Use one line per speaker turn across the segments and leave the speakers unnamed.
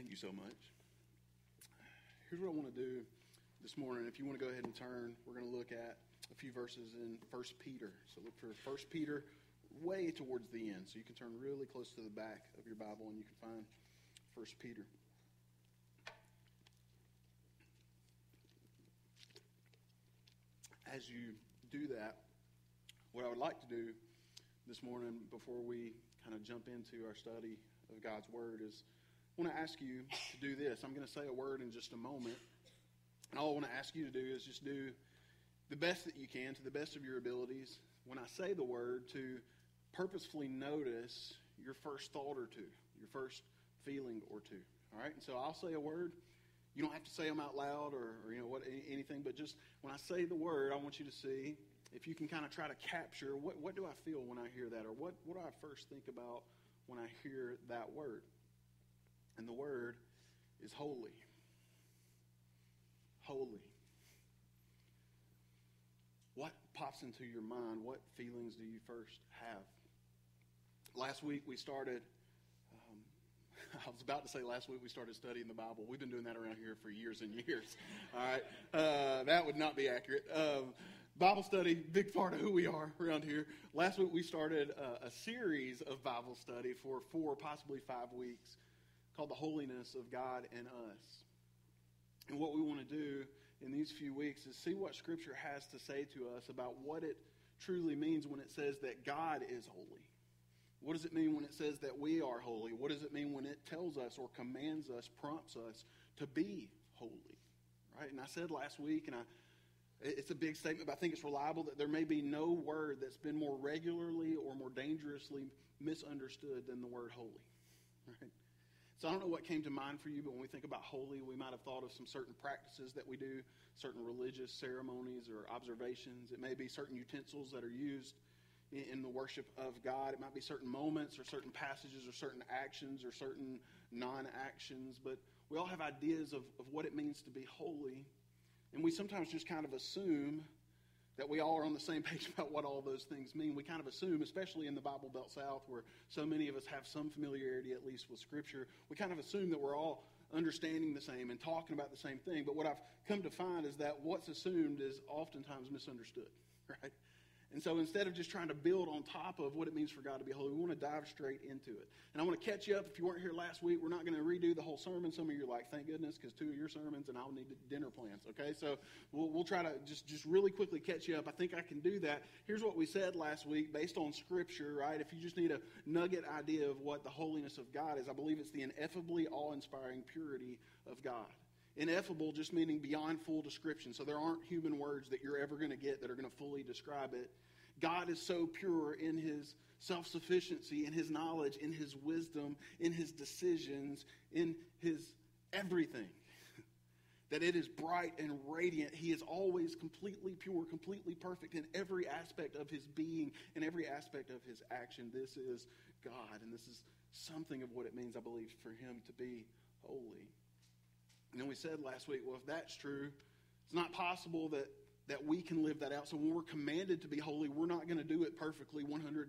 Thank you so much. Here's what I want to do this morning. If you want to go ahead and turn, we're going to look at a few verses in 1 Peter. So look for 1 Peter way towards the end. So you can turn really close to the back of your Bible and you can find 1 Peter. As you do that, what I would like to do this morning before we kind of jump into our study of God's Word is I want to ask you to do this. I'm going to say a word in just a moment. And all I want to ask you to do is just do the best that you can to the best of your abilities. When I say the word, to purposefully notice your first thought or two, your first feeling or two. All right? And so I'll say a word. You don't have to say them out loud or, or you know what anything, but just when I say the word, I want you to see if you can kind of try to capture what, what do I feel when I hear that, or what, what do I first think about when I hear that word. And the word is holy. Holy. What pops into your mind? What feelings do you first have? Last week we started, um, I was about to say last week we started studying the Bible. We've been doing that around here for years and years. All right. Uh, that would not be accurate. Um, Bible study, big part of who we are around here. Last week we started a, a series of Bible study for four, possibly five weeks called The Holiness of God and Us. And what we want to do in these few weeks is see what Scripture has to say to us about what it truly means when it says that God is holy. What does it mean when it says that we are holy? What does it mean when it tells us or commands us, prompts us to be holy? Right? And I said last week, and I, it's a big statement, but I think it's reliable that there may be no word that's been more regularly or more dangerously misunderstood than the word holy. Right? So I don't know what came to mind for you, but when we think about holy, we might have thought of some certain practices that we do, certain religious ceremonies or observations. It may be certain utensils that are used in the worship of God. It might be certain moments or certain passages or certain actions or certain non actions. But we all have ideas of, of what it means to be holy. And we sometimes just kind of assume that we all are on the same page about what all those things mean. We kind of assume, especially in the Bible Belt South, where so many of us have some familiarity, at least with Scripture, we kind of assume that we're all understanding the same and talking about the same thing. But what I've come to find is that what's assumed is oftentimes misunderstood, right? And so instead of just trying to build on top of what it means for God to be holy, we want to dive straight into it. And I want to catch you up. If you weren't here last week, we're not going to redo the whole sermon. Some of you are like, thank goodness, because two of your sermons and I'll need dinner plans. Okay, so we'll, we'll try to just, just really quickly catch you up. I think I can do that. Here's what we said last week based on Scripture, right? If you just need a nugget idea of what the holiness of God is, I believe it's the ineffably awe inspiring purity of God. Ineffable just meaning beyond full description. So there aren't human words that you're ever going to get that are going to fully describe it. God is so pure in his self sufficiency, in his knowledge, in his wisdom, in his decisions, in his everything. that it is bright and radiant. He is always completely pure, completely perfect in every aspect of his being, in every aspect of his action. This is God, and this is something of what it means, I believe, for him to be holy. And then we said last week, well, if that's true, it's not possible that that we can live that out. So when we're commanded to be holy, we're not going to do it perfectly, 100,000%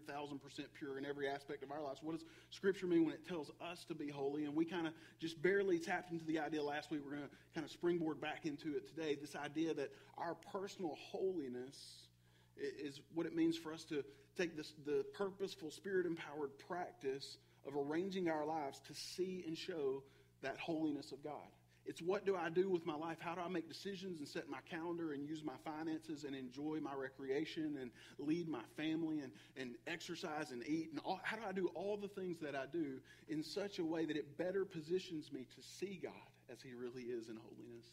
pure in every aspect of our lives. What does Scripture mean when it tells us to be holy? And we kind of just barely tapped into the idea last week. We're going to kind of springboard back into it today. This idea that our personal holiness is what it means for us to take this, the purposeful, spirit empowered practice of arranging our lives to see and show that holiness of God. It's what do I do with my life? How do I make decisions and set my calendar and use my finances and enjoy my recreation and lead my family and, and exercise and eat? And all, how do I do all the things that I do in such a way that it better positions me to see God as He really is in holiness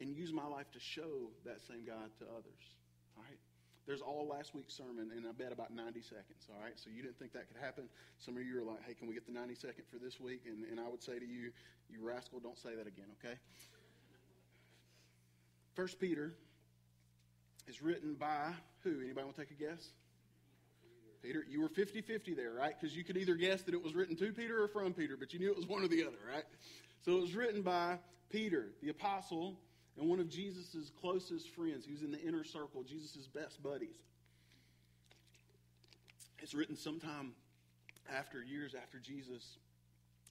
and use my life to show that same God to others? All right? There's all last week's sermon, and I bet about 90 seconds, all right? So you didn't think that could happen. Some of you are like, hey, can we get the 90 second for this week? And, and I would say to you, you rascal, don't say that again, okay? First Peter is written by who? Anybody want to take a guess? Peter, you were 50 50 there, right? Because you could either guess that it was written to Peter or from Peter, but you knew it was one or the other, right? So it was written by Peter, the apostle, and one of Jesus' closest friends. He was in the inner circle, Jesus' best buddies. It's written sometime after, years after Jesus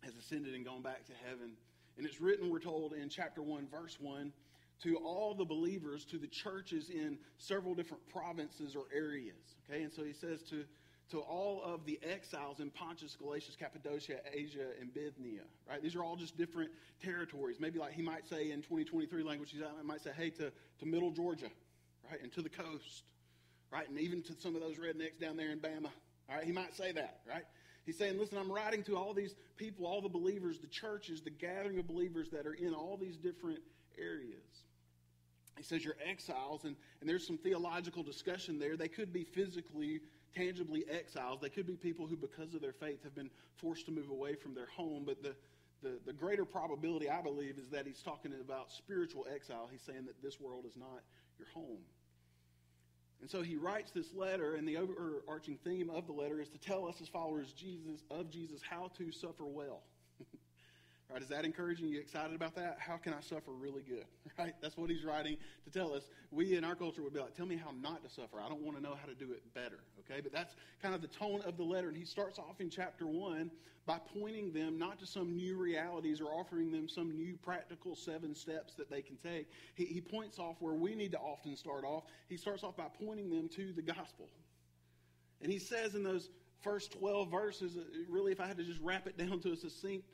has ascended and gone back to heaven. And it's written, we're told in chapter 1, verse 1, to all the believers, to the churches in several different provinces or areas. Okay, and so he says to, to all of the exiles in Pontus, Galatia, Cappadocia, Asia, and Bithynia. Right? These are all just different territories. Maybe like he might say in 2023 language, he might say, hey, to, to middle Georgia, right? And to the coast, right? And even to some of those rednecks down there in Bama. All right, he might say that, right? He's saying, listen, I'm writing to all these people, all the believers, the churches, the gathering of believers that are in all these different areas. He says you're exiles, and, and there's some theological discussion there. They could be physically, tangibly exiles. They could be people who, because of their faith, have been forced to move away from their home. But the, the, the greater probability, I believe, is that he's talking about spiritual exile. He's saying that this world is not your home. And so he writes this letter, and the overarching theme of the letter is to tell us as followers Jesus, of Jesus how to suffer well. Right? Is that encouraging? You excited about that? How can I suffer really good? Right? That's what he's writing to tell us. We in our culture would be like, tell me how not to suffer. I don't want to know how to do it better. Okay? But that's kind of the tone of the letter. And he starts off in chapter one by pointing them not to some new realities or offering them some new practical seven steps that they can take. He, he points off where we need to often start off. He starts off by pointing them to the gospel. And he says in those first 12 verses, uh, really, if I had to just wrap it down to a succinct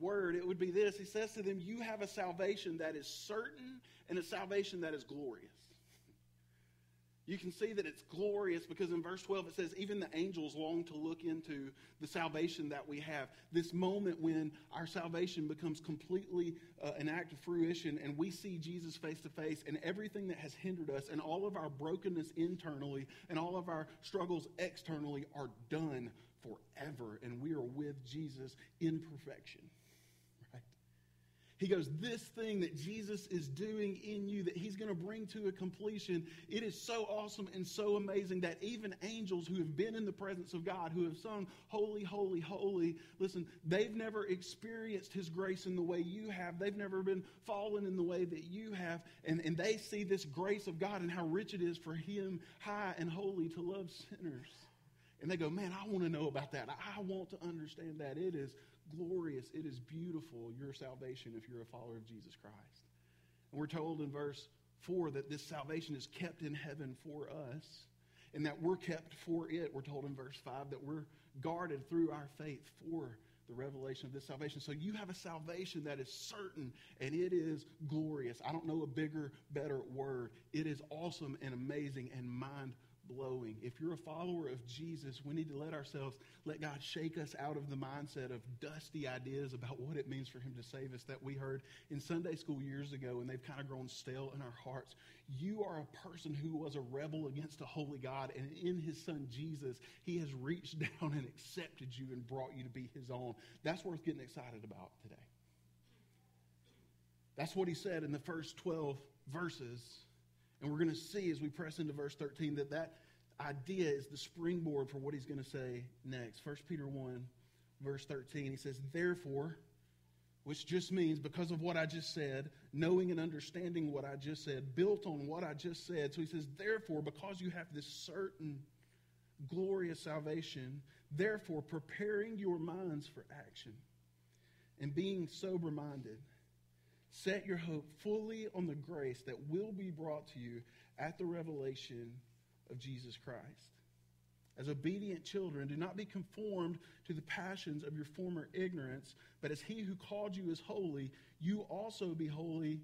word, it would be this. He says to them, You have a salvation that is certain and a salvation that is glorious. You can see that it's glorious because in verse 12 it says, even the angels long to look into the salvation that we have. This moment when our salvation becomes completely uh, an act of fruition and we see Jesus face to face, and everything that has hindered us and all of our brokenness internally and all of our struggles externally are done forever, and we are with Jesus in perfection. He goes, This thing that Jesus is doing in you, that he's going to bring to a completion, it is so awesome and so amazing that even angels who have been in the presence of God, who have sung, Holy, Holy, Holy, listen, they've never experienced his grace in the way you have. They've never been fallen in the way that you have. And, and they see this grace of God and how rich it is for him, high and holy, to love sinners. And they go, Man, I want to know about that. I want to understand that. It is glorious, it is beautiful, your salvation, if you're a follower of Jesus Christ. And we're told in verse 4 that this salvation is kept in heaven for us, and that we're kept for it. We're told in verse 5 that we're guarded through our faith for the revelation of this salvation. So you have a salvation that is certain and it is glorious. I don't know a bigger, better word. It is awesome and amazing and mind blowing. If you're a follower of Jesus, we need to let ourselves, let God shake us out of the mindset of dusty ideas about what it means for Him to save us that we heard in Sunday school years ago, and they've kind of grown stale in our hearts. You are a person who was a rebel against a holy God, and in His Son Jesus, He has reached down and accepted you and brought you to be His own. That's worth getting excited about today. That's what He said in the first 12 verses and we're going to see as we press into verse 13 that that idea is the springboard for what he's going to say next. 1 Peter 1, verse 13, he says, Therefore, which just means because of what I just said, knowing and understanding what I just said, built on what I just said. So he says, Therefore, because you have this certain glorious salvation, therefore, preparing your minds for action and being sober minded Set your hope fully on the grace that will be brought to you at the revelation of Jesus Christ. As obedient children, do not be conformed to the passions of your former ignorance, but as he who called you is holy, you also be holy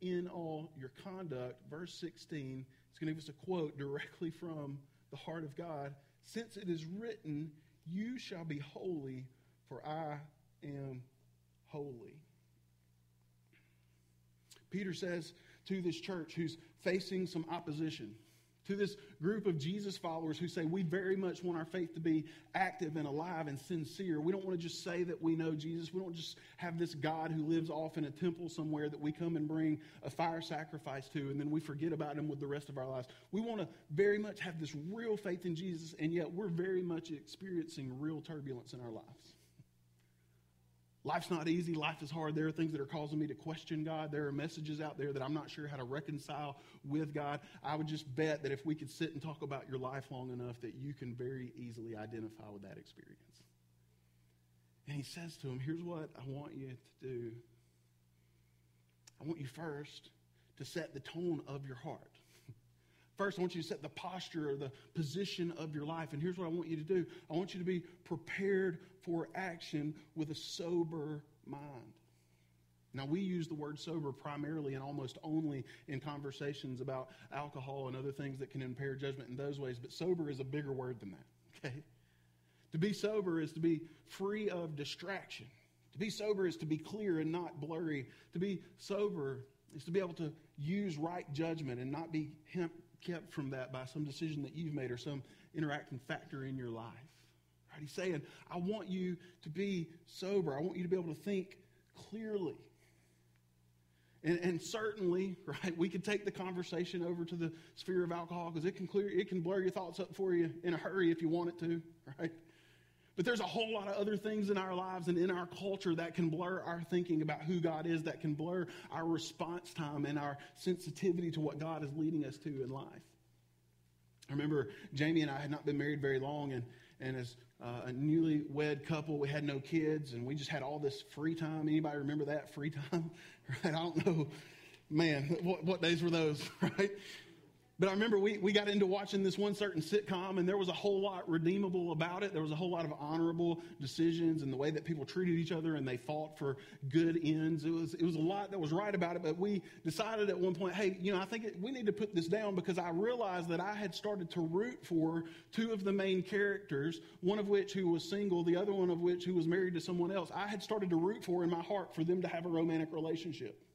in all your conduct. Verse 16 is going to give us a quote directly from the heart of God. Since it is written, You shall be holy, for I am holy. Peter says to this church who's facing some opposition, to this group of Jesus followers who say, We very much want our faith to be active and alive and sincere. We don't want to just say that we know Jesus. We don't just have this God who lives off in a temple somewhere that we come and bring a fire sacrifice to and then we forget about him with the rest of our lives. We want to very much have this real faith in Jesus, and yet we're very much experiencing real turbulence in our lives. Life's not easy. Life is hard. There are things that are causing me to question God. There are messages out there that I'm not sure how to reconcile with God. I would just bet that if we could sit and talk about your life long enough, that you can very easily identify with that experience. And he says to him, Here's what I want you to do. I want you first to set the tone of your heart. First, I want you to set the posture or the position of your life. And here's what I want you to do I want you to be prepared for action with a sober mind. Now, we use the word sober primarily and almost only in conversations about alcohol and other things that can impair judgment in those ways, but sober is a bigger word than that, okay? To be sober is to be free of distraction. To be sober is to be clear and not blurry. To be sober is to be able to use right judgment and not be kept from that by some decision that you've made or some interacting factor in your life. Right? He's saying, I want you to be sober. I want you to be able to think clearly. And, and, certainly, right, we could take the conversation over to the sphere of alcohol because it can clear, it can blur your thoughts up for you in a hurry if you want it to, right? But there's a whole lot of other things in our lives and in our culture that can blur our thinking about who God is, that can blur our response time and our sensitivity to what God is leading us to in life. I remember Jamie and I had not been married very long, and, and as uh, a newlywed couple, we had no kids, and we just had all this free time. Anybody remember that free time? right? I don't know. Man, what, what days were those, right? But I remember we, we got into watching this one certain sitcom, and there was a whole lot redeemable about it. There was a whole lot of honorable decisions and the way that people treated each other and they fought for good ends. It was, it was a lot that was right about it, but we decided at one point, hey, you know, I think it, we need to put this down because I realized that I had started to root for two of the main characters, one of which who was single, the other one of which who was married to someone else. I had started to root for in my heart for them to have a romantic relationship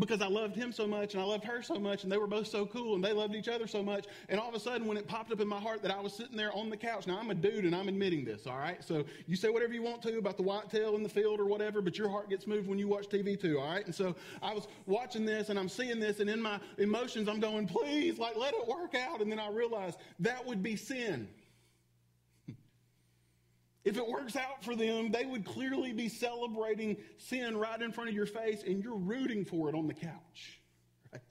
because I loved him so much and I loved her so much and they were both so cool and they loved each other so much. And all of a sudden, when it popped up in my heart that I was sitting there on the couch, now I'm a dude and I'm admitting this, all right? So you say whatever you want to about the whitetail in the field or whatever, but your heart gets moved when you watch TV too, all right? And so I was watching this and I'm seeing this and in my emotions, I'm going, please, like, let it work out. And then I realized that would be sin. If it works out for them, they would clearly be celebrating sin right in front of your face, and you're rooting for it on the couch. Right?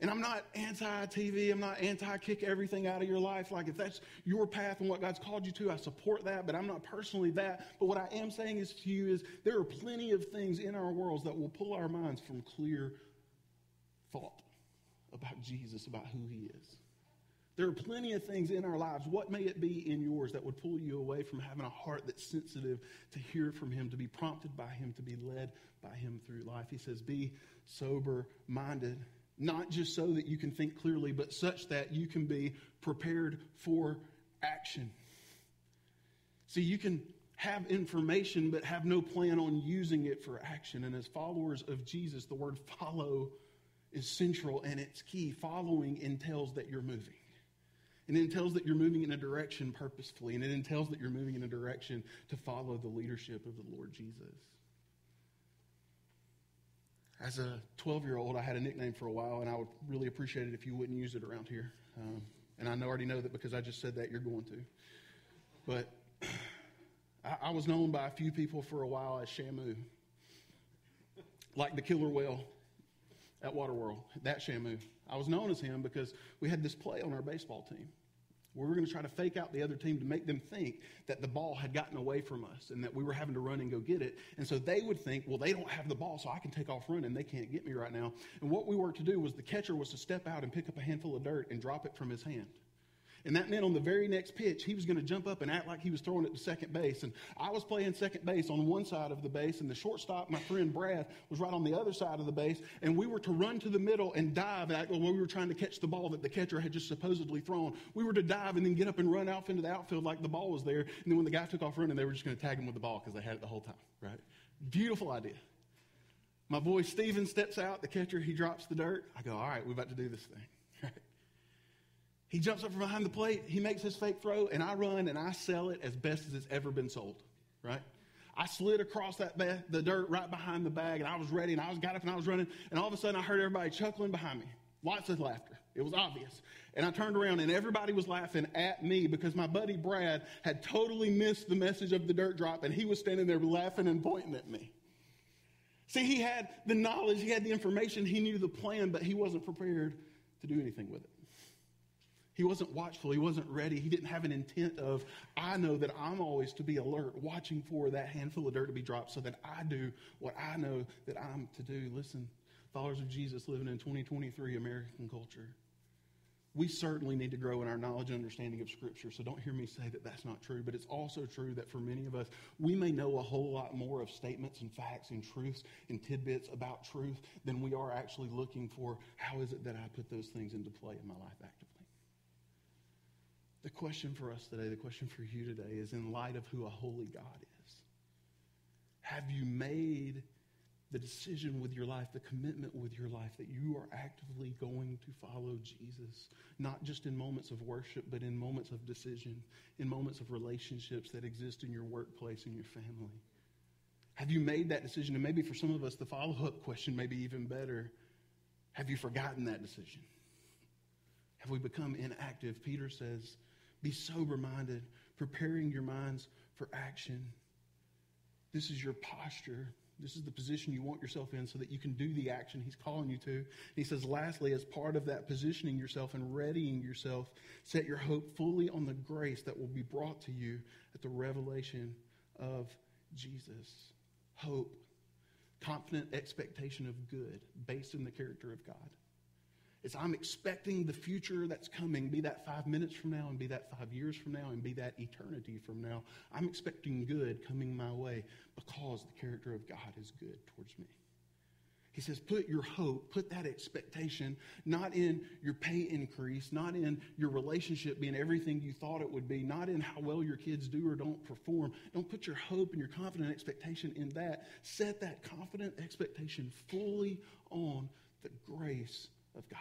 And I'm not anti TV, I'm not anti kick everything out of your life. Like, if that's your path and what God's called you to, I support that, but I'm not personally that. But what I am saying is to you is there are plenty of things in our worlds that will pull our minds from clear thought about Jesus, about who he is. There are plenty of things in our lives. What may it be in yours that would pull you away from having a heart that's sensitive to hear from Him, to be prompted by Him, to be led by Him through life? He says, Be sober minded, not just so that you can think clearly, but such that you can be prepared for action. See, you can have information but have no plan on using it for action. And as followers of Jesus, the word follow is central and it's key. Following entails that you're moving. And it entails that you're moving in a direction purposefully, and it entails that you're moving in a direction to follow the leadership of the Lord Jesus. As a 12 year old, I had a nickname for a while, and I would really appreciate it if you wouldn't use it around here. Um, and I already know that because I just said that, you're going to. But I, I was known by a few people for a while as Shamu, like the killer whale at Waterworld, that Shamu. I was known as him because we had this play on our baseball team we were going to try to fake out the other team to make them think that the ball had gotten away from us and that we were having to run and go get it. And so they would think, well, they don't have the ball, so I can take off running. They can't get me right now. And what we were to do was the catcher was to step out and pick up a handful of dirt and drop it from his hand. And that meant on the very next pitch, he was going to jump up and act like he was throwing it to second base. And I was playing second base on one side of the base, and the shortstop, my friend Brad, was right on the other side of the base. And we were to run to the middle and dive at, well, we were trying to catch the ball that the catcher had just supposedly thrown. We were to dive and then get up and run out into the outfield like the ball was there. And then when the guy took off running, they were just going to tag him with the ball because they had it the whole time, right? Beautiful idea. My boy Steven steps out, the catcher, he drops the dirt. I go, all right, we're about to do this thing. He jumps up from behind the plate, he makes his fake throw, and I run and I sell it as best as it's ever been sold, right? I slid across that ba- the dirt right behind the bag, and I was ready, and I was got up and I was running, and all of a sudden I heard everybody chuckling behind me. Lots of laughter. It was obvious. And I turned around, and everybody was laughing at me because my buddy Brad had totally missed the message of the dirt drop, and he was standing there laughing and pointing at me. See, he had the knowledge, he had the information, he knew the plan, but he wasn't prepared to do anything with it. He wasn't watchful. He wasn't ready. He didn't have an intent of, I know that I'm always to be alert, watching for that handful of dirt to be dropped so that I do what I know that I'm to do. Listen, followers of Jesus living in 2023 American culture we certainly need to grow in our knowledge and understanding of Scripture. So don't hear me say that that's not true. But it's also true that for many of us, we may know a whole lot more of statements and facts and truths and tidbits about truth than we are actually looking for how is it that I put those things into play in my life actively. The question for us today, the question for you today is in light of who a holy God is, have you made the decision with your life, the commitment with your life that you are actively going to follow Jesus, not just in moments of worship, but in moments of decision, in moments of relationships that exist in your workplace and your family. Have you made that decision? And maybe for some of us, the follow up question may be even better. Have you forgotten that decision? Have we become inactive? Peter says, Be sober minded, preparing your minds for action. This is your posture this is the position you want yourself in so that you can do the action he's calling you to. And he says, lastly, as part of that positioning yourself and readying yourself, set your hope fully on the grace that will be brought to you at the revelation of Jesus. Hope, confident expectation of good based in the character of God is I'm expecting the future that's coming, be that five minutes from now, and be that five years from now, and be that eternity from now. I'm expecting good coming my way because the character of God is good towards me. He says, put your hope, put that expectation, not in your pay increase, not in your relationship being everything you thought it would be, not in how well your kids do or don't perform. Don't put your hope and your confident expectation in that. Set that confident expectation fully on the grace of God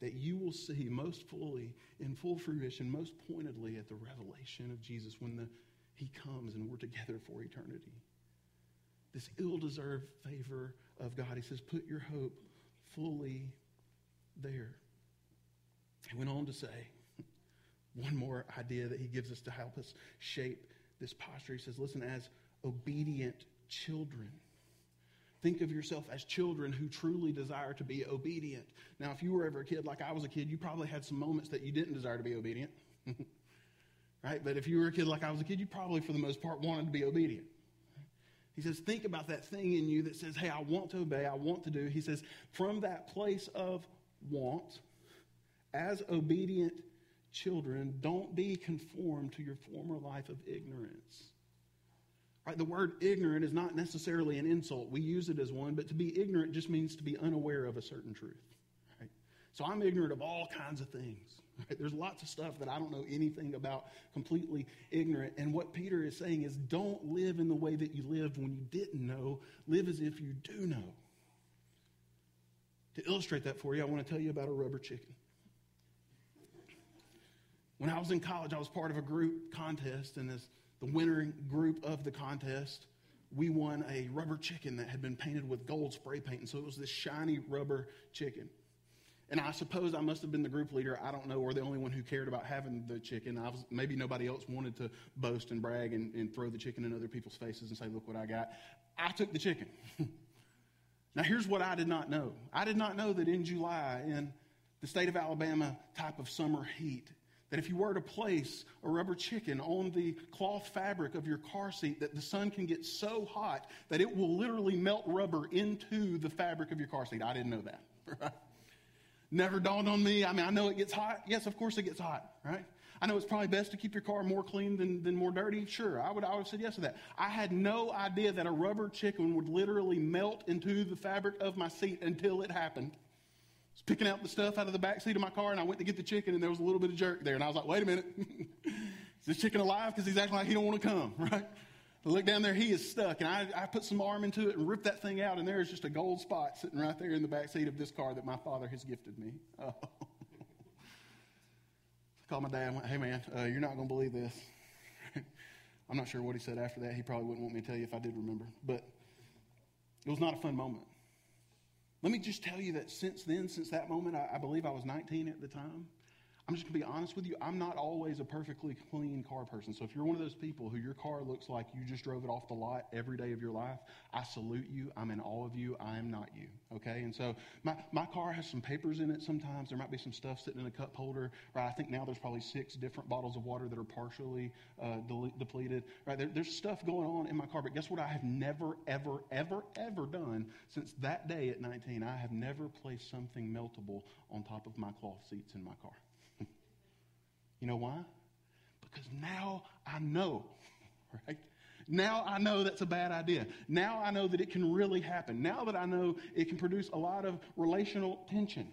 that you will see most fully in full fruition, most pointedly at the revelation of Jesus when the, he comes and we're together for eternity. This ill deserved favor of God. He says, put your hope fully there. He went on to say one more idea that he gives us to help us shape this posture. He says, listen, as obedient children. Think of yourself as children who truly desire to be obedient. Now, if you were ever a kid like I was a kid, you probably had some moments that you didn't desire to be obedient. right? But if you were a kid like I was a kid, you probably, for the most part, wanted to be obedient. He says, think about that thing in you that says, hey, I want to obey, I want to do. He says, from that place of want, as obedient children, don't be conformed to your former life of ignorance. Right? The word ignorant is not necessarily an insult. We use it as one, but to be ignorant just means to be unaware of a certain truth. Right? So I'm ignorant of all kinds of things. Right? There's lots of stuff that I don't know anything about, completely ignorant. And what Peter is saying is don't live in the way that you lived when you didn't know. Live as if you do know. To illustrate that for you, I want to tell you about a rubber chicken. When I was in college, I was part of a group contest, and as the winning group of the contest, we won a rubber chicken that had been painted with gold spray paint. And so it was this shiny rubber chicken. And I suppose I must have been the group leader. I don't know, or the only one who cared about having the chicken. I was, maybe nobody else wanted to boast and brag and, and throw the chicken in other people's faces and say, look what I got. I took the chicken. now, here's what I did not know I did not know that in July, in the state of Alabama type of summer heat, that if you were to place a rubber chicken on the cloth fabric of your car seat, that the sun can get so hot that it will literally melt rubber into the fabric of your car seat. I didn't know that. Never dawned on me. I mean, I know it gets hot. Yes, of course it gets hot, right? I know it's probably best to keep your car more clean than, than more dirty. Sure, I would, I would have said yes to that. I had no idea that a rubber chicken would literally melt into the fabric of my seat until it happened was picking out the stuff out of the back seat of my car, and I went to get the chicken, and there was a little bit of jerk there. And I was like, wait a minute. is this chicken alive? Because he's acting like he don't want to come, right? I look down there, he is stuck. And I, I put some arm into it and ripped that thing out, and there is just a gold spot sitting right there in the back seat of this car that my father has gifted me. Oh. I called my dad and went, hey, man, uh, you're not going to believe this. I'm not sure what he said after that. He probably wouldn't want me to tell you if I did remember. But it was not a fun moment. Let me just tell you that since then, since that moment, I, I believe I was 19 at the time, I'm just going to be honest with you. I'm not always a perfectly clean car person. So if you're one of those people who your car looks like you just drove it off the lot every day of your life, I salute you. I'm in awe of you. I am not you. Okay? And so my, my car has some papers in it sometimes. There might be some stuff sitting in a cup holder. Right? I think now there's probably six different bottles of water that are partially uh, de- depleted. Right? There, there's stuff going on in my car. But guess what? I have never, ever, ever, ever done since that day at 19. I have never placed something meltable on top of my cloth seats in my car. You know why? Because now I know, right? Now I know that's a bad idea. Now I know that it can really happen. Now that I know it can produce a lot of relational tension.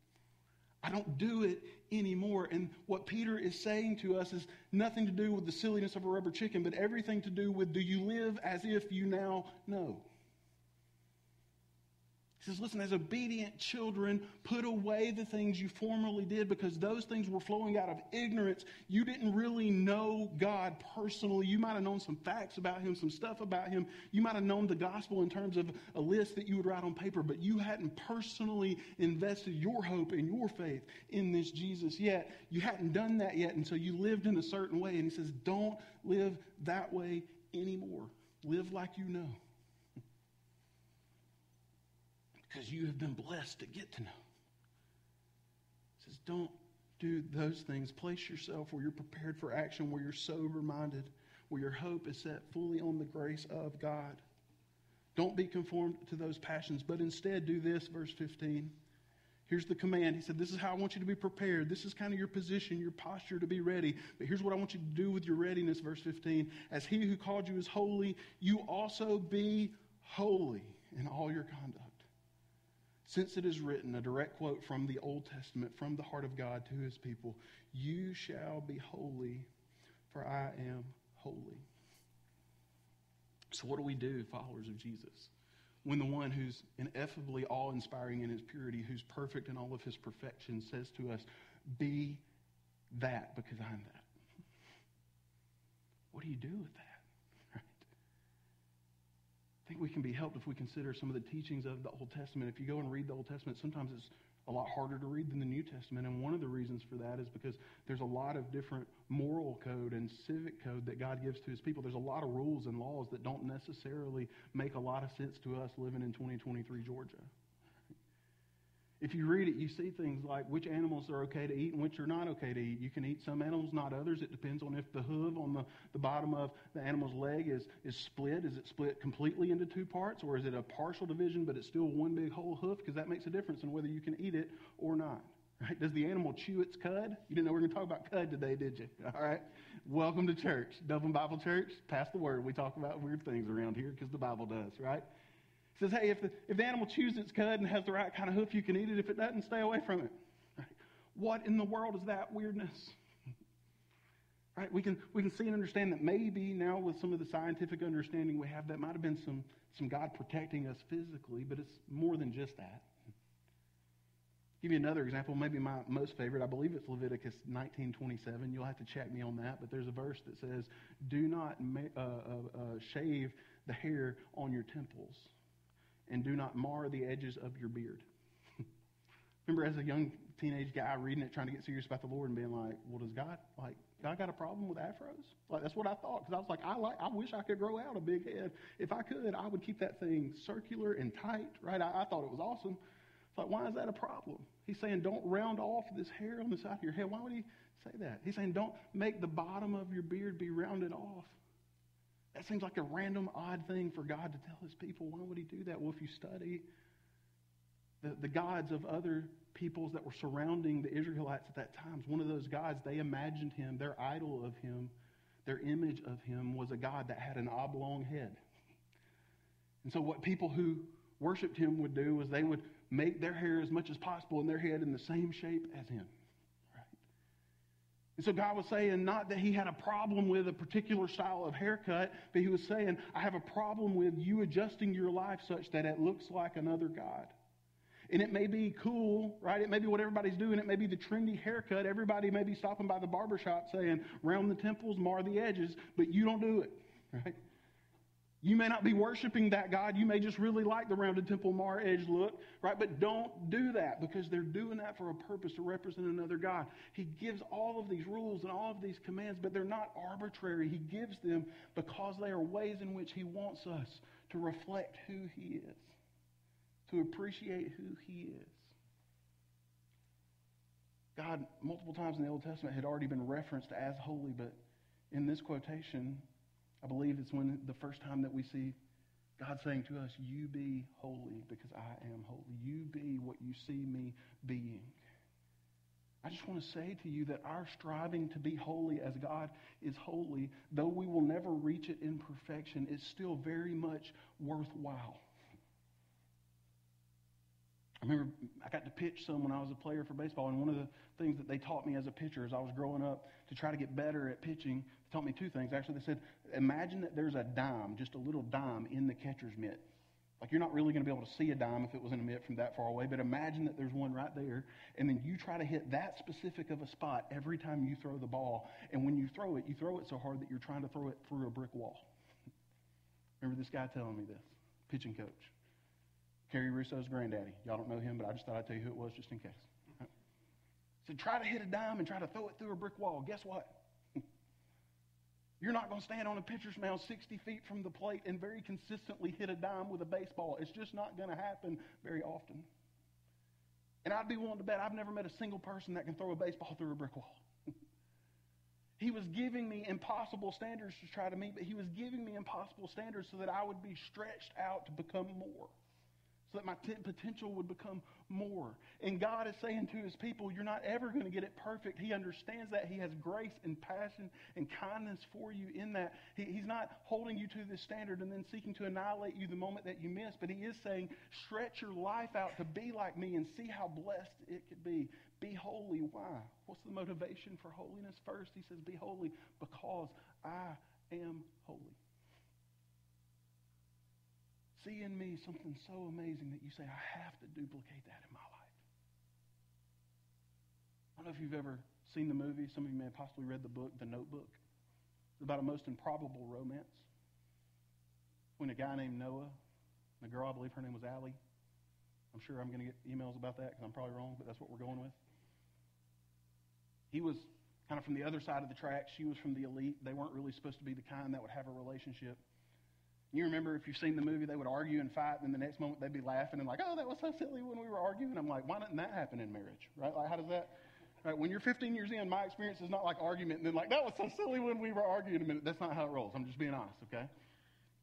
I don't do it anymore. And what Peter is saying to us is nothing to do with the silliness of a rubber chicken, but everything to do with do you live as if you now know? Says, Listen, as obedient children, put away the things you formerly did because those things were flowing out of ignorance. You didn't really know God personally. You might have known some facts about Him, some stuff about Him. You might have known the gospel in terms of a list that you would write on paper, but you hadn't personally invested your hope and your faith in this Jesus yet. You hadn't done that yet, and so you lived in a certain way. And He says, Don't live that way anymore. Live like you know because you have been blessed to get to know. He says, don't do those things. Place yourself where you're prepared for action, where you're sober minded, where your hope is set fully on the grace of God. Don't be conformed to those passions, but instead do this, verse 15. Here's the command. He said, This is how I want you to be prepared. This is kind of your position, your posture to be ready. But here's what I want you to do with your readiness, verse 15. As he who called you is holy, you also be holy in all your conduct. Since it is written, a direct quote from the Old Testament, from the heart of God to his people, You shall be holy, for I am holy. So, what do we do, followers of Jesus? When the one who's ineffably awe inspiring in his purity, who's perfect in all of his perfection, says to us, Be that because I'm that. What do you do with that? I think we can be helped if we consider some of the teachings of the Old Testament. If you go and read the Old Testament, sometimes it's a lot harder to read than the New Testament. And one of the reasons for that is because there's a lot of different moral code and civic code that God gives to his people. There's a lot of rules and laws that don't necessarily make a lot of sense to us living in 2023 Georgia. If you read it, you see things like which animals are okay to eat and which are not okay to eat. You can eat some animals, not others. It depends on if the hoof on the, the bottom of the animal's leg is, is split. Is it split completely into two parts, or is it a partial division, but it's still one big whole hoof? Because that makes a difference in whether you can eat it or not. Right? Does the animal chew its cud? You didn't know we are going to talk about cud today, did you? All right. Welcome to church. Dublin Bible Church. Pass the word. We talk about weird things around here because the Bible does, right? Says, hey, if the, if the animal chews its cud and has the right kind of hoof, you can eat it. If it doesn't, stay away from it. Right? What in the world is that weirdness? Right? We can, we can see and understand that maybe now with some of the scientific understanding we have, that might have been some, some God protecting us physically, but it's more than just that. Give you another example, maybe my most favorite. I believe it's Leviticus 19:27. You'll have to check me on that, but there's a verse that says, "Do not ma- uh, uh, uh, shave the hair on your temples." And do not mar the edges of your beard. Remember, as a young teenage guy reading it, trying to get serious about the Lord, and being like, "Well, does God like God got a problem with afros?" Like that's what I thought because I was like, "I like, I wish I could grow out a big head. If I could, I would keep that thing circular and tight, right? I, I thought it was awesome. It's like, why is that a problem? He's saying, don't round off this hair on the side of your head. Why would he say that? He's saying, don't make the bottom of your beard be rounded off. That seems like a random, odd thing for God to tell his people. Why would he do that? Well, if you study the, the gods of other peoples that were surrounding the Israelites at that time, one of those gods, they imagined him, their idol of him, their image of him was a God that had an oblong head. And so, what people who worshiped him would do was they would make their hair as much as possible in their head in the same shape as him. And so God was saying not that he had a problem with a particular style of haircut, but he was saying, I have a problem with you adjusting your life such that it looks like another God. And it may be cool, right? It may be what everybody's doing. It may be the trendy haircut. Everybody may be stopping by the barbershop saying, round the temples, mar the edges, but you don't do it, right? You may not be worshiping that God. You may just really like the rounded Temple Mar edge look, right? But don't do that because they're doing that for a purpose to represent another God. He gives all of these rules and all of these commands, but they're not arbitrary. He gives them because they are ways in which He wants us to reflect who He is, to appreciate who He is. God, multiple times in the Old Testament, had already been referenced as holy, but in this quotation, I believe it's when the first time that we see God saying to us, You be holy because I am holy. You be what you see me being. I just want to say to you that our striving to be holy as God is holy, though we will never reach it in perfection, is still very much worthwhile. I remember I got to pitch some when I was a player for baseball, and one of the things that they taught me as a pitcher as I was growing up to try to get better at pitching, they taught me two things. Actually, they said, imagine that there's a dime, just a little dime in the catcher's mitt. Like you're not really going to be able to see a dime if it was in a mitt from that far away, but imagine that there's one right there, and then you try to hit that specific of a spot every time you throw the ball. And when you throw it, you throw it so hard that you're trying to throw it through a brick wall. Remember this guy telling me this, pitching coach. Kerry Russo's granddaddy. Y'all don't know him, but I just thought I'd tell you who it was just in case. So try to hit a dime and try to throw it through a brick wall. Guess what? You're not going to stand on a pitcher's mound 60 feet from the plate and very consistently hit a dime with a baseball. It's just not going to happen very often. And I'd be willing to bet I've never met a single person that can throw a baseball through a brick wall. he was giving me impossible standards to try to meet, but he was giving me impossible standards so that I would be stretched out to become more so that my t- potential would become more. And God is saying to his people, You're not ever going to get it perfect. He understands that. He has grace and passion and kindness for you in that. He, he's not holding you to this standard and then seeking to annihilate you the moment that you miss, but He is saying, Stretch your life out to be like me and see how blessed it could be. Be holy. Why? What's the motivation for holiness? First, He says, Be holy because I am holy see in me something so amazing that you say, I have to duplicate that in my life. I don't know if you've ever seen the movie. Some of you may have possibly read the book, The Notebook. It's about a most improbable romance. When a guy named Noah, and a girl, I believe her name was Allie. I'm sure I'm going to get emails about that because I'm probably wrong, but that's what we're going with. He was kind of from the other side of the track. She was from the elite. They weren't really supposed to be the kind that would have a relationship. You remember if you've seen the movie, they would argue and fight, and the next moment they'd be laughing and like, oh, that was so silly when we were arguing. I'm like, why didn't that happen in marriage? Right? Like, how does that? Right? When you're 15 years in, my experience is not like argument and then like, that was so silly when we were arguing a minute. That's not how it rolls. I'm just being honest, okay?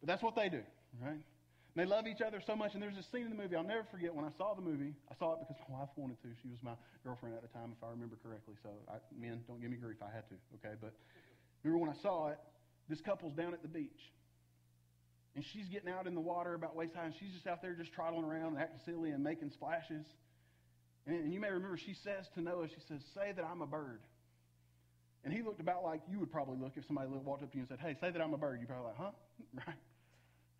But that's what they do, right? And they love each other so much. And there's this scene in the movie I'll never forget when I saw the movie. I saw it because my wife wanted to. She was my girlfriend at the time, if I remember correctly. So, I, men, don't give me grief. I had to, okay? But remember when I saw it, this couple's down at the beach and she's getting out in the water about waist high, and she's just out there just trotting around, and acting silly, and making splashes. And, and you may remember she says to Noah, she says, "Say that I'm a bird." And he looked about like you would probably look if somebody walked up to you and said, "Hey, say that I'm a bird." You're probably like, "Huh?" Right?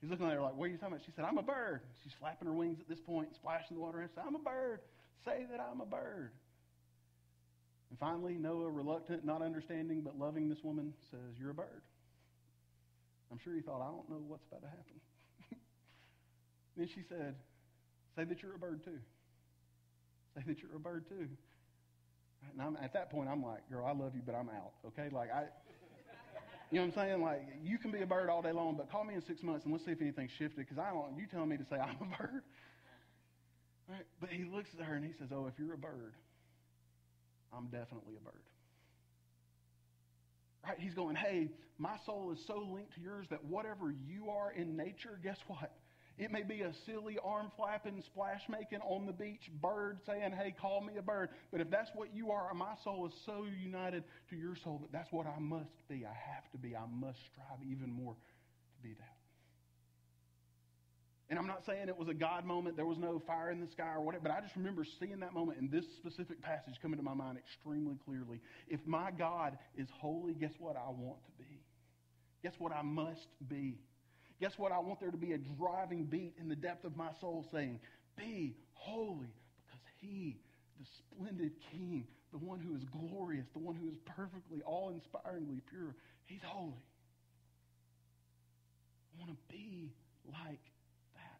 He's looking at her like, "What are you talking about?" She said, "I'm a bird." She's flapping her wings at this point, splashing the water, and said, "I'm a bird. Say that I'm a bird." And finally, Noah, reluctant, not understanding, but loving this woman, says, "You're a bird." I'm sure he thought, I don't know what's about to happen. then she said, Say that you're a bird too. Say that you're a bird too. And I'm, at that point, I'm like, Girl, I love you, but I'm out. Okay? Like, I. You know what I'm saying? Like, you can be a bird all day long, but call me in six months and let's see if anything's shifted because I don't you telling me to say I'm a bird. Right? But he looks at her and he says, Oh, if you're a bird, I'm definitely a bird. Right? He's going, hey, my soul is so linked to yours that whatever you are in nature, guess what? It may be a silly arm flapping, splash making on the beach bird saying, hey, call me a bird. But if that's what you are, my soul is so united to your soul that that's what I must be. I have to be. I must strive even more to be that. And I'm not saying it was a God moment, there was no fire in the sky or whatever, but I just remember seeing that moment in this specific passage come into my mind extremely clearly. If my God is holy, guess what I want to be? Guess what I must be? Guess what I want there to be a driving beat in the depth of my soul saying, Be holy, because He, the splendid King, the one who is glorious, the one who is perfectly, awe inspiringly pure, He's holy. I want to to be like that.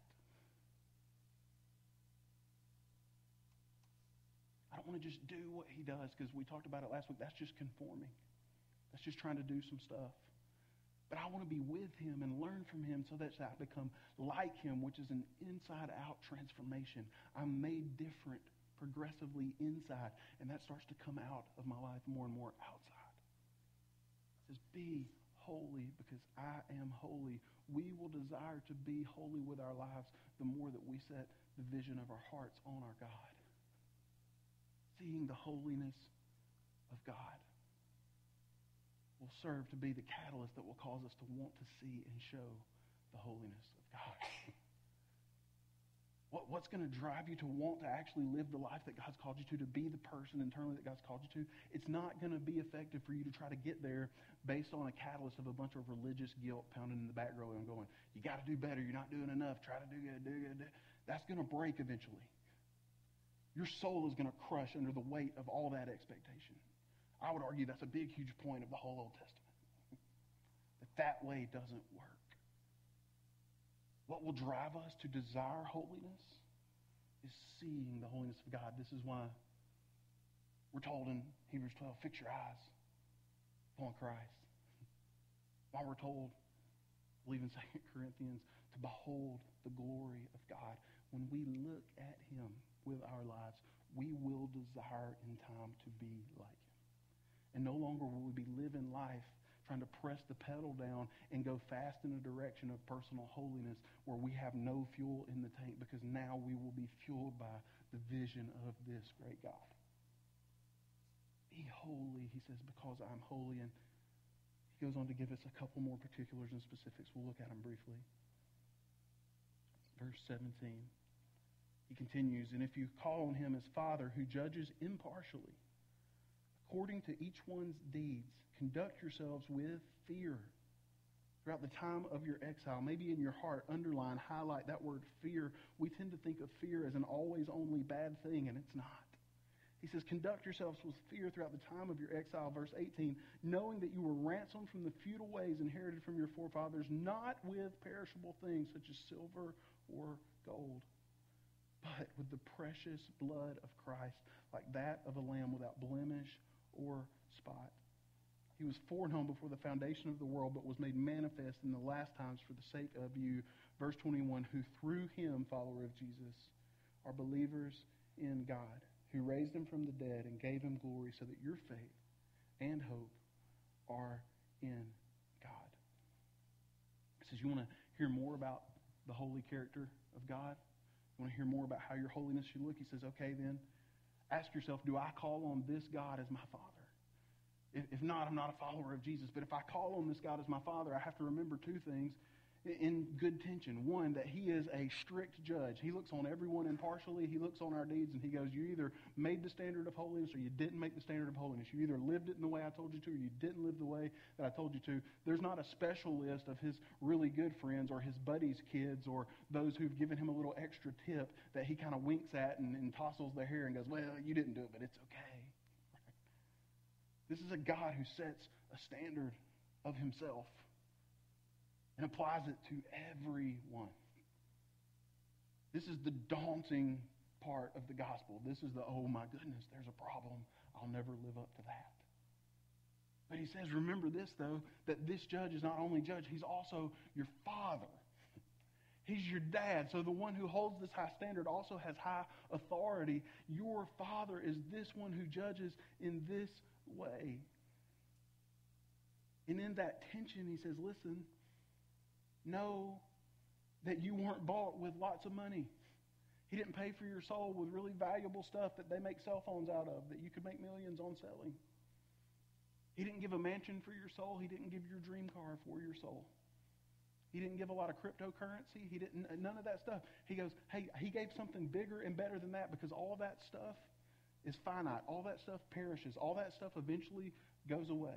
I don't want to just do what he does because we talked about it last week. That's just conforming. That's just trying to do some stuff. But I want to be with him and learn from him so that I become like him, which is an inside out transformation. I'm made different progressively inside, and that starts to come out of my life more and more outside. It says, Be holy because I am holy. We will desire to be holy with our lives the more that we set the vision of our hearts on our God. Seeing the holiness of God will serve to be the catalyst that will cause us to want to see and show the holiness of God. What, what's going to drive you to want to actually live the life that God's called you to, to be the person internally that God's called you to? It's not going to be effective for you to try to get there based on a catalyst of a bunch of religious guilt pounding in the back row and going, you got to do better. You're not doing enough. Try to do good, do good. Do. That's going to break eventually. Your soul is going to crush under the weight of all that expectation. I would argue that's a big, huge point of the whole Old Testament. that that way doesn't work. What will drive us to desire holiness is seeing the holiness of God. This is why we're told in Hebrews 12, fix your eyes upon Christ. Why we're told, I believe in 2 Corinthians, to behold the glory of God. When we look at him with our lives, we will desire in time to be like him. And no longer will we be living life trying to press the pedal down and go fast in the direction of personal holiness where we have no fuel in the tank because now we will be fueled by the vision of this great God. Be holy, he says, because I'm holy. And he goes on to give us a couple more particulars and specifics. We'll look at them briefly. Verse 17. He continues, And if you call on him as Father who judges impartially, according to each one's deeds, Conduct yourselves with fear throughout the time of your exile. Maybe in your heart, underline, highlight that word fear. We tend to think of fear as an always only bad thing, and it's not. He says, Conduct yourselves with fear throughout the time of your exile. Verse 18, knowing that you were ransomed from the futile ways inherited from your forefathers, not with perishable things such as silver or gold, but with the precious blood of Christ, like that of a lamb without blemish or spot. He was foreknown before the foundation of the world, but was made manifest in the last times for the sake of you. Verse 21 Who through him, follower of Jesus, are believers in God, who raised him from the dead and gave him glory, so that your faith and hope are in God. He says, You want to hear more about the holy character of God? You want to hear more about how your holiness should look? He says, Okay, then ask yourself, Do I call on this God as my Father? If not, I'm not a follower of Jesus. But if I call on this God as my Father, I have to remember two things in good tension. One, that he is a strict judge. He looks on everyone impartially. He looks on our deeds and he goes, You either made the standard of holiness or you didn't make the standard of holiness. You either lived it in the way I told you to or you didn't live the way that I told you to. There's not a special list of his really good friends or his buddies' kids or those who've given him a little extra tip that he kind of winks at and, and their hair and goes, Well, you didn't do it, but it's okay. This is a God who sets a standard of himself and applies it to everyone. This is the daunting part of the gospel. This is the, oh my goodness, there's a problem. I'll never live up to that. But he says, remember this, though, that this judge is not only judge, he's also your father. He's your dad. So the one who holds this high standard also has high authority. Your father is this one who judges in this way. And in that tension, he says, listen, know that you weren't bought with lots of money. He didn't pay for your soul with really valuable stuff that they make cell phones out of that you could make millions on selling. He didn't give a mansion for your soul. He didn't give your dream car for your soul. He didn't give a lot of cryptocurrency. He didn't none of that stuff. He goes, hey, he gave something bigger and better than that because all that stuff is finite. All that stuff perishes. All that stuff eventually goes away.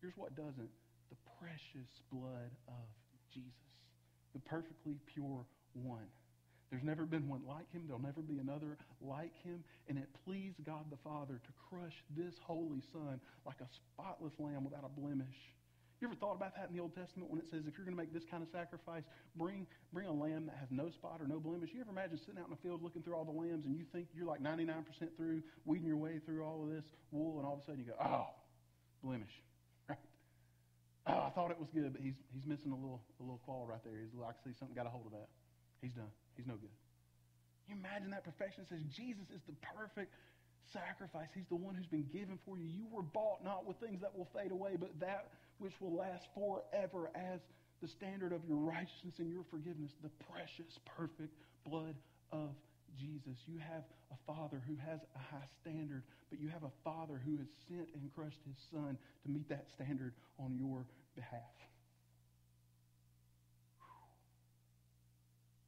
Here's what doesn't precious blood of Jesus, the perfectly pure one. There's never been one like him. There'll never be another like him. And it pleased God the Father to crush this holy Son like a spotless lamb without a blemish. You ever thought about that in the Old Testament when it says if you're going to make this kind of sacrifice, bring bring a lamb that has no spot or no blemish? You ever imagine sitting out in the field looking through all the lambs and you think you're like 99% through, weeding your way through all of this wool, and all of a sudden you go, oh, blemish. Oh, I thought it was good, but he's he's missing a little a little claw right there. He's like, see something got a hold of that. He's done. He's no good. You imagine that perfection says Jesus is the perfect sacrifice. He's the one who's been given for you. You were bought not with things that will fade away, but that which will last forever as the standard of your righteousness and your forgiveness, the precious, perfect blood of Jesus. You have a father who has a high standard, but you have a father who has sent and crushed his son to meet that standard on your behalf.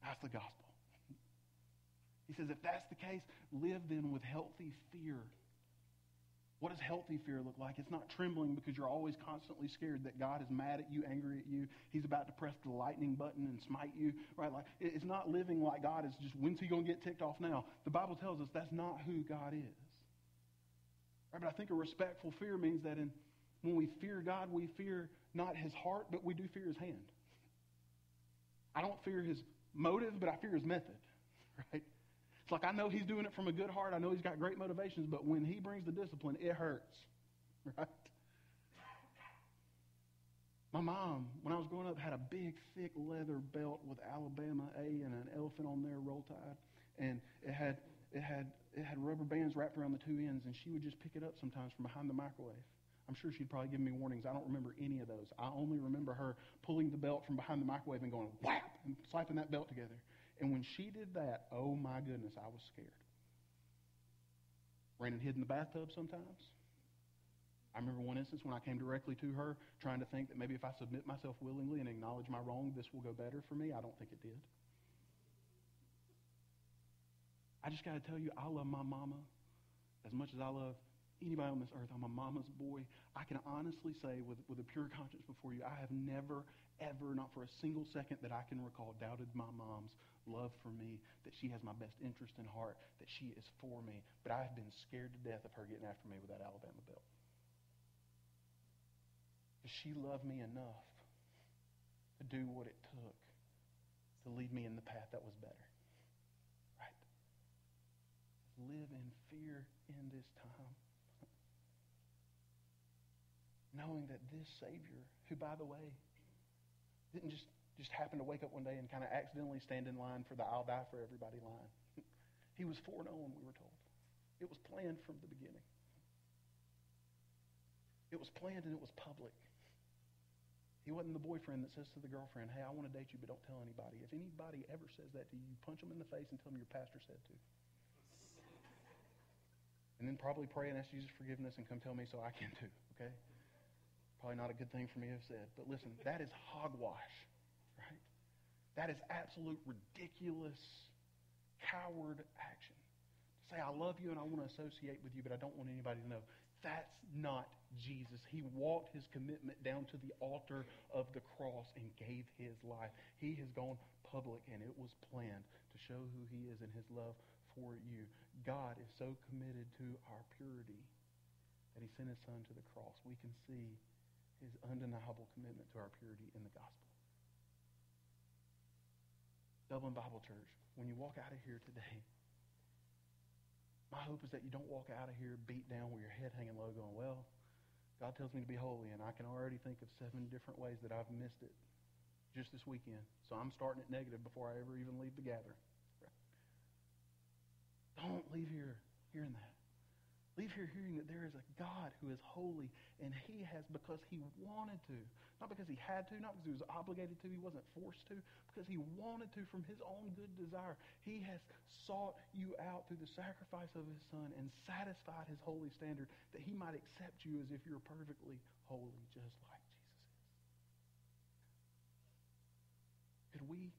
That's the gospel. He says, if that's the case, live then with healthy fear what does healthy fear look like? It's not trembling because you're always constantly scared that God is mad at you, angry at you. He's about to press the lightning button and smite you, right? Like it's not living like God is just when's he going to get ticked off now? The Bible tells us that's not who God is. Right? But I think a respectful fear means that in, when we fear God, we fear not his heart, but we do fear his hand. I don't fear his motive, but I fear his method, right? It's like I know he's doing it from a good heart. I know he's got great motivations, but when he brings the discipline, it hurts. Right? My mom, when I was growing up, had a big, thick leather belt with Alabama A and an elephant on there, roll tide, and it had it had it had rubber bands wrapped around the two ends, and she would just pick it up sometimes from behind the microwave. I'm sure she'd probably give me warnings. I don't remember any of those. I only remember her pulling the belt from behind the microwave and going whap and slapping that belt together. And when she did that, oh my goodness, I was scared. Ran and hid in the bathtub sometimes. I remember one instance when I came directly to her, trying to think that maybe if I submit myself willingly and acknowledge my wrong, this will go better for me. I don't think it did. I just got to tell you, I love my mama as much as I love anybody on this earth. I'm a mama's boy. I can honestly say, with, with a pure conscience before you, I have never, ever, not for a single second that I can recall, doubted my mom's love for me, that she has my best interest in heart, that she is for me. But I have been scared to death of her getting after me with that Alabama belt. Because she loved me enough to do what it took to lead me in the path that was better. Right? Live in fear in this time. Knowing that this Savior, who, by the way, didn't just just happened to wake up one day and kind of accidentally stand in line for the I'll die for everybody line. he was foreknown, we were told. It was planned from the beginning. It was planned and it was public. He wasn't the boyfriend that says to the girlfriend, hey, I want to date you, but don't tell anybody. If anybody ever says that to you, punch them in the face and tell them your pastor said to. And then probably pray and ask Jesus forgiveness and come tell me so I can too, okay? Probably not a good thing for me to have said. But listen, that is hogwash. Right? That is absolute ridiculous, coward action. To say, I love you and I want to associate with you, but I don't want anybody to know. That's not Jesus. He walked his commitment down to the altar of the cross and gave his life. He has gone public, and it was planned to show who he is and his love for you. God is so committed to our purity that he sent his son to the cross. We can see his undeniable commitment to our purity in the gospel. Dublin Bible Church, when you walk out of here today, my hope is that you don't walk out of here beat down with your head hanging low going, well, God tells me to be holy, and I can already think of seven different ways that I've missed it just this weekend. So I'm starting it negative before I ever even leave the gathering. Don't leave here hearing that. Leave here hearing that there is a God who is holy, and he has because he wanted to. Not because he had to, not because he was obligated to, he wasn't forced to, because he wanted to from his own good desire. He has sought you out through the sacrifice of his son and satisfied his holy standard that he might accept you as if you're perfectly holy, just like Jesus is. Could we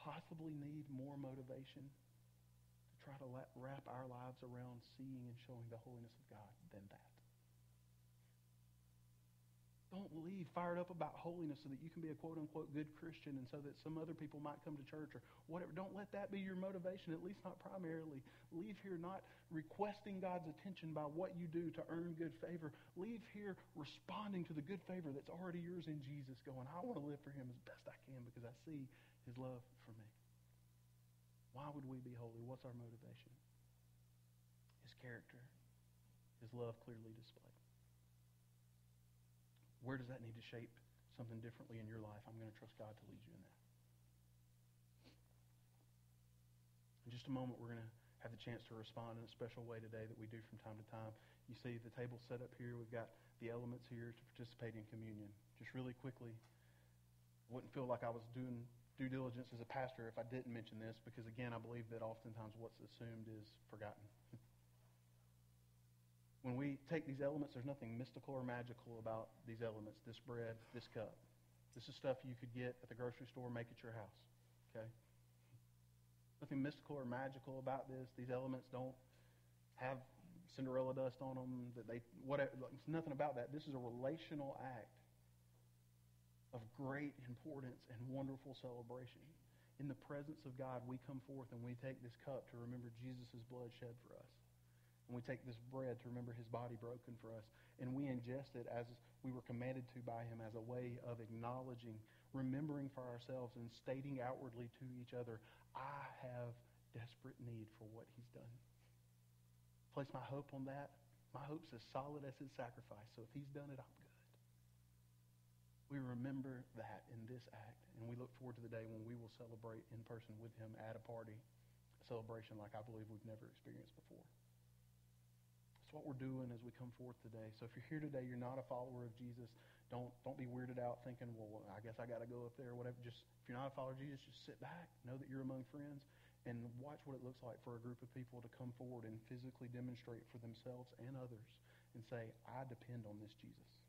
possibly need more motivation try to let, wrap our lives around seeing and showing the holiness of God than that.
Don't leave fired up about holiness so that you can be a quote unquote good Christian and so that some other people might come to church or whatever. Don't let that be your motivation, at least not primarily. Leave here not requesting God's attention by what you do to earn good favor. Leave here responding to the good favor that's already yours in Jesus, going, I want to live for Him as best I can because I see His love for me. Why would we be holy? What's our motivation? His character, His love clearly displayed. Where does that need to shape something differently in your life? I'm going to trust God to lead you in that. In just a moment, we're going to have the chance to respond in a special way today that we do from time to time. You see the table set up here. We've got the elements here to participate in communion. Just really quickly, wouldn't feel like I was doing due diligence as a pastor if I didn't mention this because, again, I believe that oftentimes what's assumed is forgotten. when we take these elements, there's nothing mystical or magical about these elements this bread, this cup. This is stuff you could get at the grocery store, make at your house. Okay? Nothing mystical or magical about this. These elements don't have Cinderella dust on them. That they whatever. It's nothing about that. This is a relational act of great importance and wonderful celebration. In the presence of God, we come forth and we take this cup to remember Jesus' blood shed for us. And we take this bread to remember his body broken for us. And we ingest it as we were commanded to by him as a way of acknowledging, remembering for ourselves, and stating outwardly to each other, I have desperate need for what he's done. Place my hope on that. My hope's as solid as his sacrifice. So if he's done it, I'm. We remember that in this act, and we look forward to the day when we will celebrate in person with him at a party, a celebration like I believe we've never experienced before. That's what we're doing as we come forth today. So if you're here today, you're not a follower of Jesus, don't don't be weirded out thinking, well, I guess I got to go up there or whatever. Just if you're not a follower of Jesus, just sit back, know that you're among friends, and watch what it looks like for a group of people to come forward and physically demonstrate for themselves and others and say, I depend on this Jesus.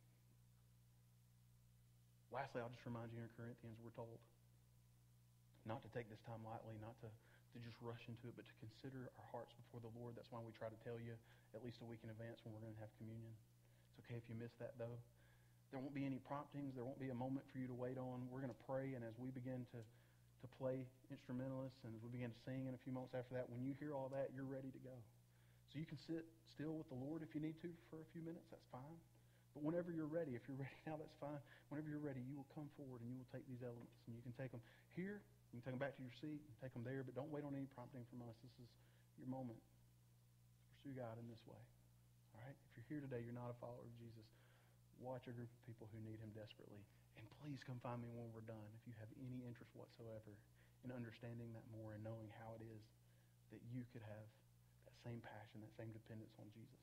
Lastly, I'll just remind you in Corinthians, we're told not to take this time lightly, not to, to just rush into it, but to consider our hearts before the Lord. That's why we try to tell you at least a week in advance when we're going to have communion. It's okay if you miss that, though. There won't be any promptings. There won't be a moment for you to wait on. We're going to pray, and as we begin to, to play instrumentalists and as we begin to sing in a few moments after that, when you hear all that, you're ready to go. So you can sit still with the Lord if you need to for a few minutes. That's fine. But whenever you're ready, if you're ready now, that's fine. Whenever you're ready, you will come forward and you will take these elements and you can take them here. You can take them back to your seat and take them there, but don't wait on any prompting from us. This is your moment pursue God in this way. All right? If you're here today, you're not a follower of Jesus. Watch a group of people who need him desperately. And please come find me when we're done if you have any interest whatsoever in understanding that more and knowing how it is that you could have that same passion, that same dependence on Jesus.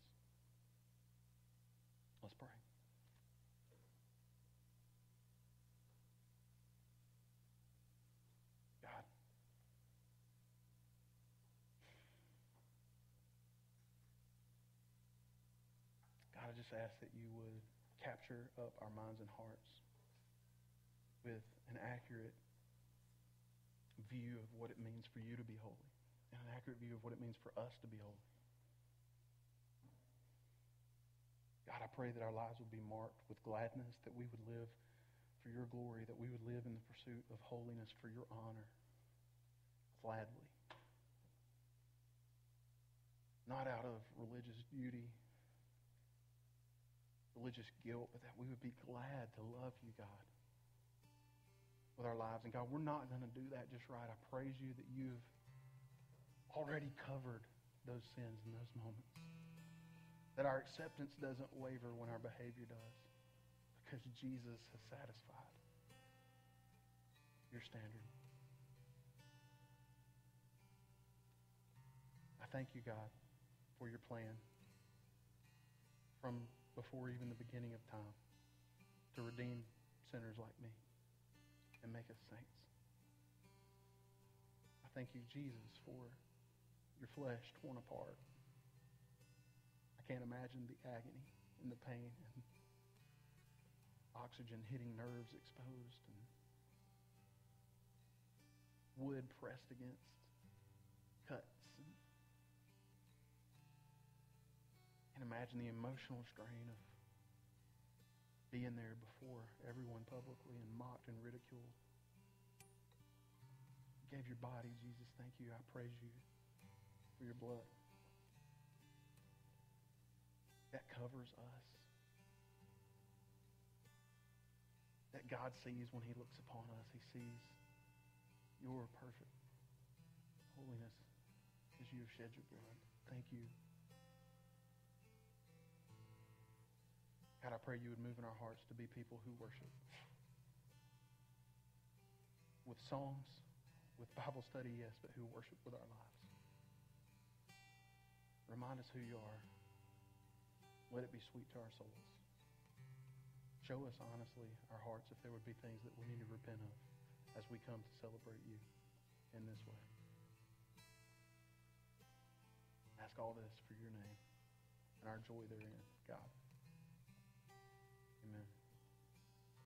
Let's pray. God, God, I just ask that you would capture up our minds and hearts with an accurate view of what it means for you to be holy and an accurate view of what it means for us to be holy. God, I pray that our lives would be marked with gladness, that we would live for your glory, that we would live in the pursuit of holiness for your honor, gladly. Not out of religious duty, religious guilt, but that we would be glad to love you, God, with our lives. And God, we're not going to do that just right. I praise you that you've already covered those sins in those moments that our acceptance doesn't waver when our behavior does because Jesus has satisfied your standard. I thank you, God, for your plan from before even the beginning of time to redeem sinners like me and make us saints. I thank you, Jesus, for your flesh torn apart can't imagine the agony and the pain and oxygen hitting nerves exposed and wood pressed against cuts. And, imagine the emotional strain of being there before everyone publicly and mocked and ridiculed. You gave your body, Jesus. Thank you. I praise you for your blood. That covers us. That God sees when he looks upon us. He sees your perfect holiness as you have shed your blood. Thank you. God, I pray you would move in our hearts to be people who worship. With songs, with Bible study, yes, but who worship with our lives. Remind us who you are. Let it be sweet to our souls. Show us honestly our hearts if there would be things that we need to repent of as we come to celebrate you in this way. Ask all this for your name and our joy therein.